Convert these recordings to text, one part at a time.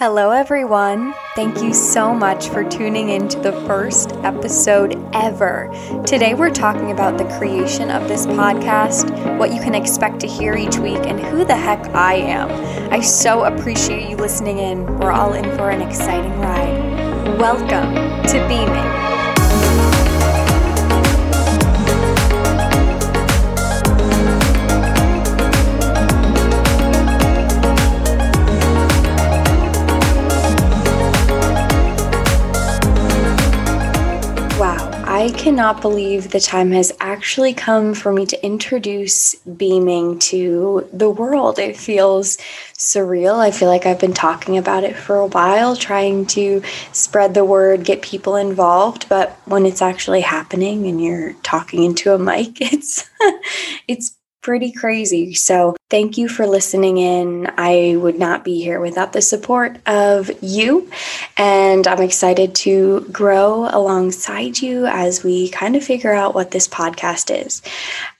Hello, everyone. Thank you so much for tuning in to the first episode ever. Today, we're talking about the creation of this podcast, what you can expect to hear each week, and who the heck I am. I so appreciate you listening in. We're all in for an exciting ride. Welcome to Beaming. I cannot believe the time has actually come for me to introduce beaming to the world. It feels surreal. I feel like I've been talking about it for a while, trying to spread the word, get people involved, but when it's actually happening and you're talking into a mic, it's it's pretty crazy. So, thank you for listening in. I would not be here without the support of you. And I'm excited to grow alongside you as we kind of figure out what this podcast is.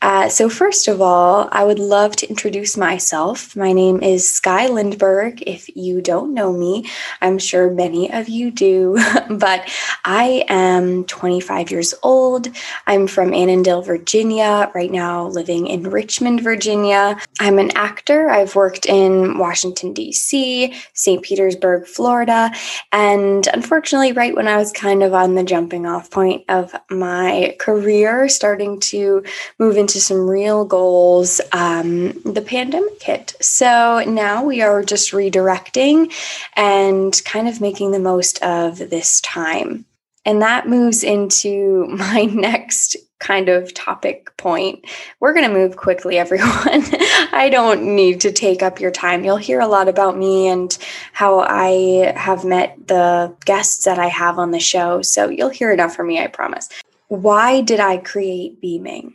Uh, so, first of all, I would love to introduce myself. My name is Skye Lindberg. If you don't know me, I'm sure many of you do, but I am 25 years old. I'm from Annandale, Virginia, right now living in Richmond. Virginia. I'm an actor. I've worked in Washington, D.C., St. Petersburg, Florida. And unfortunately, right when I was kind of on the jumping off point of my career, starting to move into some real goals, um, the pandemic hit. So now we are just redirecting and kind of making the most of this time. And that moves into my next kind of topic point. We're going to move quickly, everyone. I don't need to take up your time. You'll hear a lot about me and how I have met the guests that I have on the show. So you'll hear enough from me, I promise. Why did I create Beaming?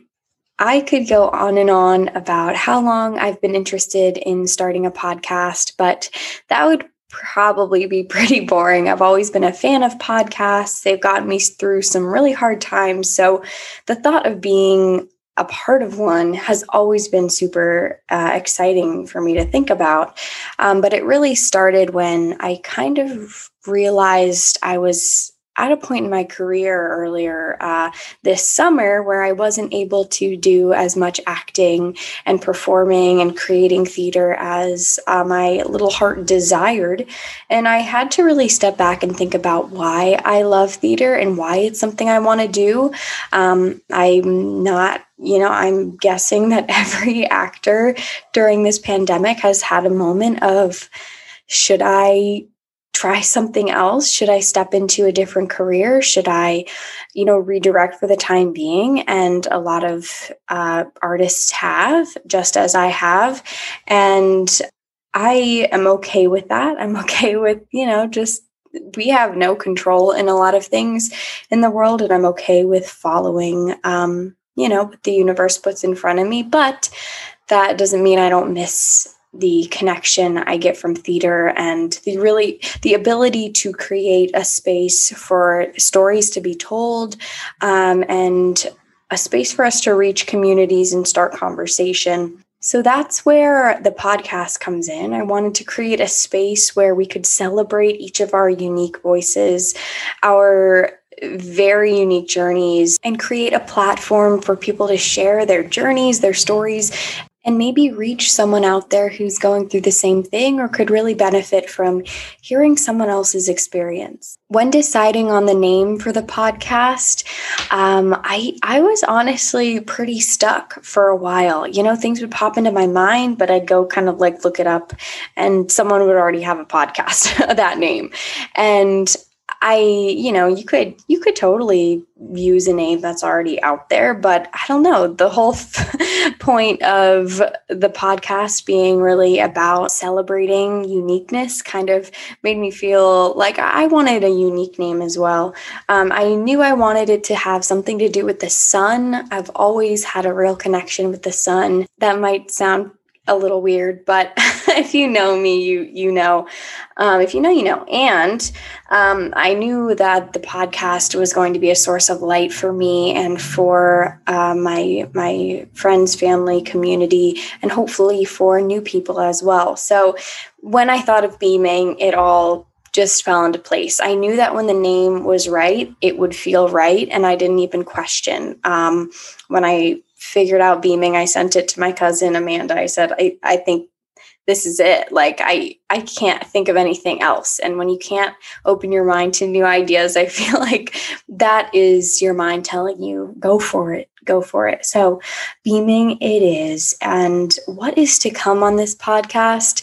I could go on and on about how long I've been interested in starting a podcast, but that would probably be pretty boring. I've always been a fan of podcasts. They've gotten me through some really hard times. So the thought of being a part of one has always been super uh, exciting for me to think about. Um, but it really started when I kind of realized I was at a point in my career earlier uh, this summer where I wasn't able to do as much acting and performing and creating theater as uh, my little heart desired. And I had to really step back and think about why I love theater and why it's something I want to do. Um, I'm not you know, I'm guessing that every actor during this pandemic has had a moment of, should I try something else? Should I step into a different career? Should I, you know, redirect for the time being? And a lot of uh, artists have, just as I have. And I am okay with that. I'm okay with, you know, just we have no control in a lot of things in the world. And I'm okay with following, um, you know, what the universe puts in front of me. But that doesn't mean I don't miss the connection I get from theater and the really the ability to create a space for stories to be told um, and a space for us to reach communities and start conversation. So that's where the podcast comes in. I wanted to create a space where we could celebrate each of our unique voices, our very unique journeys, and create a platform for people to share their journeys, their stories, and maybe reach someone out there who's going through the same thing or could really benefit from hearing someone else's experience. When deciding on the name for the podcast, um, I I was honestly pretty stuck for a while. You know, things would pop into my mind, but I'd go kind of like look it up, and someone would already have a podcast of that name, and I, you know, you could you could totally use a name that's already out there, but I don't know. The whole point of the podcast being really about celebrating uniqueness kind of made me feel like I wanted a unique name as well. Um, I knew I wanted it to have something to do with the sun. I've always had a real connection with the sun. That might sound a little weird, but if you know me, you you know. Um, if you know, you know. And um, I knew that the podcast was going to be a source of light for me and for uh, my my friends, family, community, and hopefully for new people as well. So when I thought of beaming, it all just fell into place. I knew that when the name was right, it would feel right, and I didn't even question. Um, when I figured out beaming, I sent it to my cousin Amanda. I said, I, I think this is it. Like i i can't think of anything else. And when you can't open your mind to new ideas i feel like that is your mind telling you go for it. Go for it. So beaming it is. And what is to come on this podcast?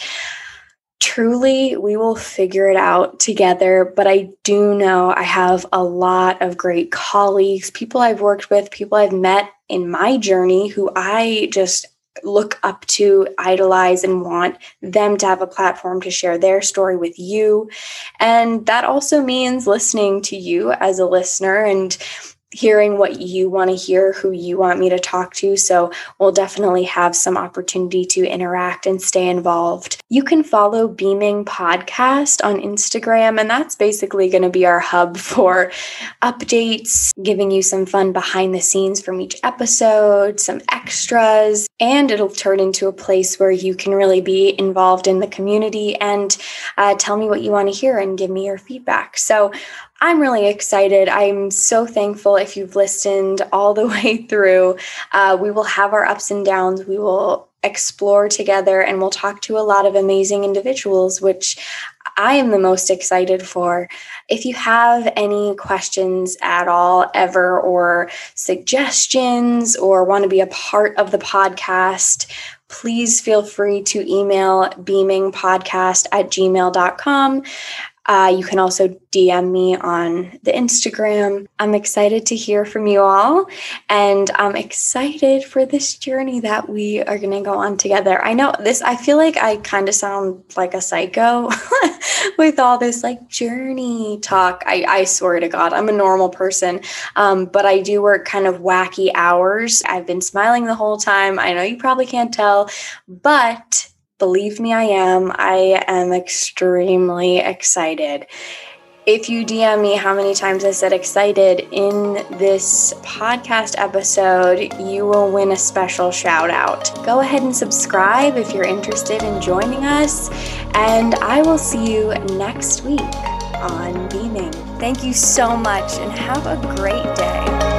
Truly we will figure it out together but i do know i have a lot of great colleagues people i've worked with people i've met in my journey who i just look up to idolize and want them to have a platform to share their story with you. And that also means listening to you as a listener and hearing what you want to hear, who you want me to talk to. So we'll definitely have some opportunity to interact and stay involved. You can follow Beaming Podcast on Instagram, and that's basically going to be our hub for updates, giving you some fun behind the scenes from each episode, some extras, and it'll turn into a place where you can really be involved in the community and uh, tell me what you want to hear and give me your feedback. So I'm really excited. I'm so thankful if you've listened all the way through. Uh, we will have our ups and downs. We will explore together and we'll talk to a lot of amazing individuals, which I am the most excited for. If you have any questions at all, ever, or suggestions, or want to be a part of the podcast, please feel free to email beamingpodcast at gmail.com. Uh, you can also DM me on the Instagram. I'm excited to hear from you all, and I'm excited for this journey that we are going to go on together. I know this, I feel like I kind of sound like a psycho with all this like journey talk. I, I swear to God, I'm a normal person, um, but I do work kind of wacky hours. I've been smiling the whole time. I know you probably can't tell, but Believe me, I am. I am extremely excited. If you DM me how many times I said excited in this podcast episode, you will win a special shout out. Go ahead and subscribe if you're interested in joining us, and I will see you next week on Beaming. Thank you so much and have a great day.